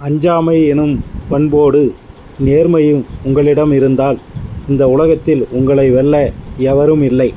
அஞ்சாமை எனும் பண்போடு நேர்மையும் உங்களிடம் இருந்தால் இந்த உலகத்தில் உங்களை வெல்ல எவரும் இல்லை.